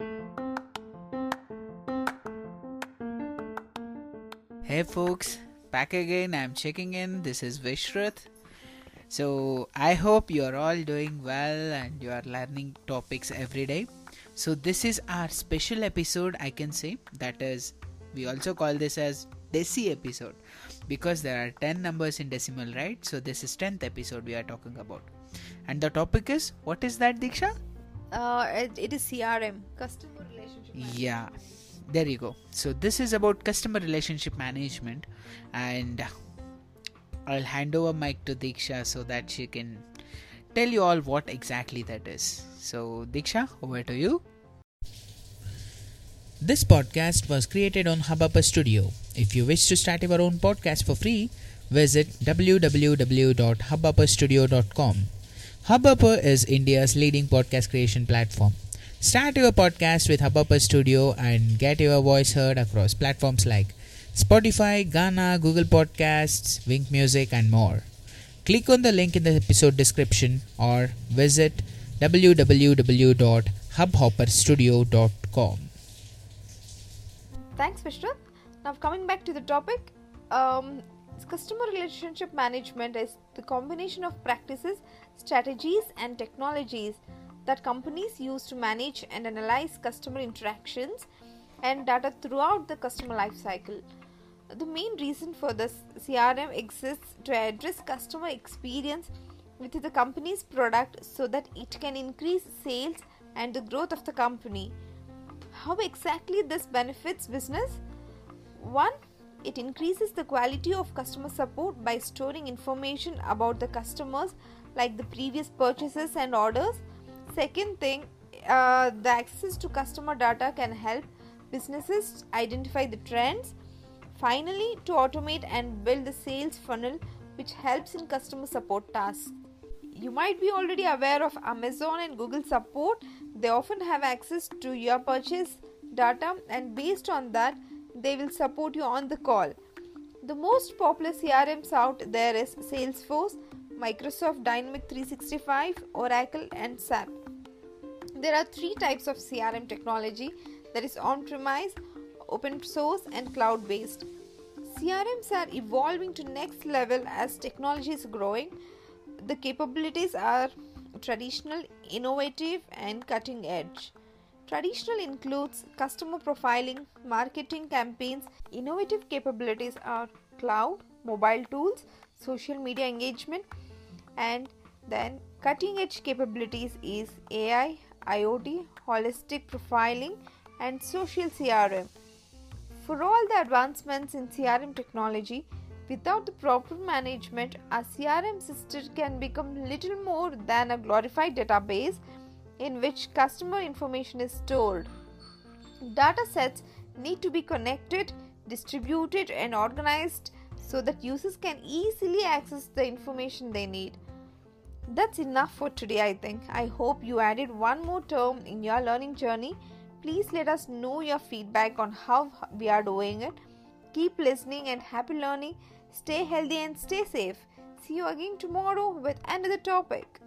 Hey folks, back again. I'm checking in. This is Vishruth. So, I hope you're all doing well and you are learning topics every day. So, this is our special episode, I can say. That is, we also call this as Desi episode because there are 10 numbers in decimal, right? So, this is 10th episode we are talking about. And the topic is what is that, Diksha? Uh, it, it is CRM, customer relationship. Management. Yeah, there you go. So, this is about customer relationship management, and I'll hand over mic to Diksha so that she can tell you all what exactly that is. So, Diksha, over to you. This podcast was created on Hubhopper Studio. If you wish to start your own podcast for free, visit www.hubhopperstudio.com. Hubhopper is India's leading podcast creation platform. Start your podcast with Hubhopper Studio and get your voice heard across platforms like Spotify, Gaana, Google Podcasts, Wynk Music, and more. Click on the link in the episode description or visit www.hubhopperstudio.com. Thanks, Vishnu. Now, coming back to the topic, um, customer relationship management is the combination of practices, strategies, and technologies that companies use to manage and analyze customer interactions and data throughout the customer life cycle. The main reason for this CRM exists to address customer experience with the company's product so that it can increase sales and the growth of the company. How exactly this benefits business? 1. It increases the quality of customer support by storing information about the customers like the previous purchases and orders. Second thing, uh, the access to customer data can help businesses identify the trends. Finally, to automate and build the sales funnel, which helps in customer support tasks. You might be already aware of Amazon and Google support. They often have access to your purchase data, and based on that, they will support you on the call. The most popular CRMs out there is Salesforce, Microsoft Dynamic 365, Oracle, and SAP. There are three types of CRM technology that is on premise, open source, and cloud based. CRMs are evolving to next level as technology is growing. The capabilities are traditional, innovative, and cutting edge. Traditional includes customer profiling, marketing campaigns. Innovative capabilities are cloud, mobile tools, social media engagement, and then cutting edge capabilities is AI, IoT, holistic profiling, and social CRM. For all the advancements in CRM technology, without the proper management, a CRM system can become little more than a glorified database in which customer information is stored. Data sets need to be connected, distributed, and organized so that users can easily access the information they need. That's enough for today, I think. I hope you added one more term in your learning journey. Please let us know your feedback on how we are doing it. Keep listening and happy learning. Stay healthy and stay safe. See you again tomorrow with another topic.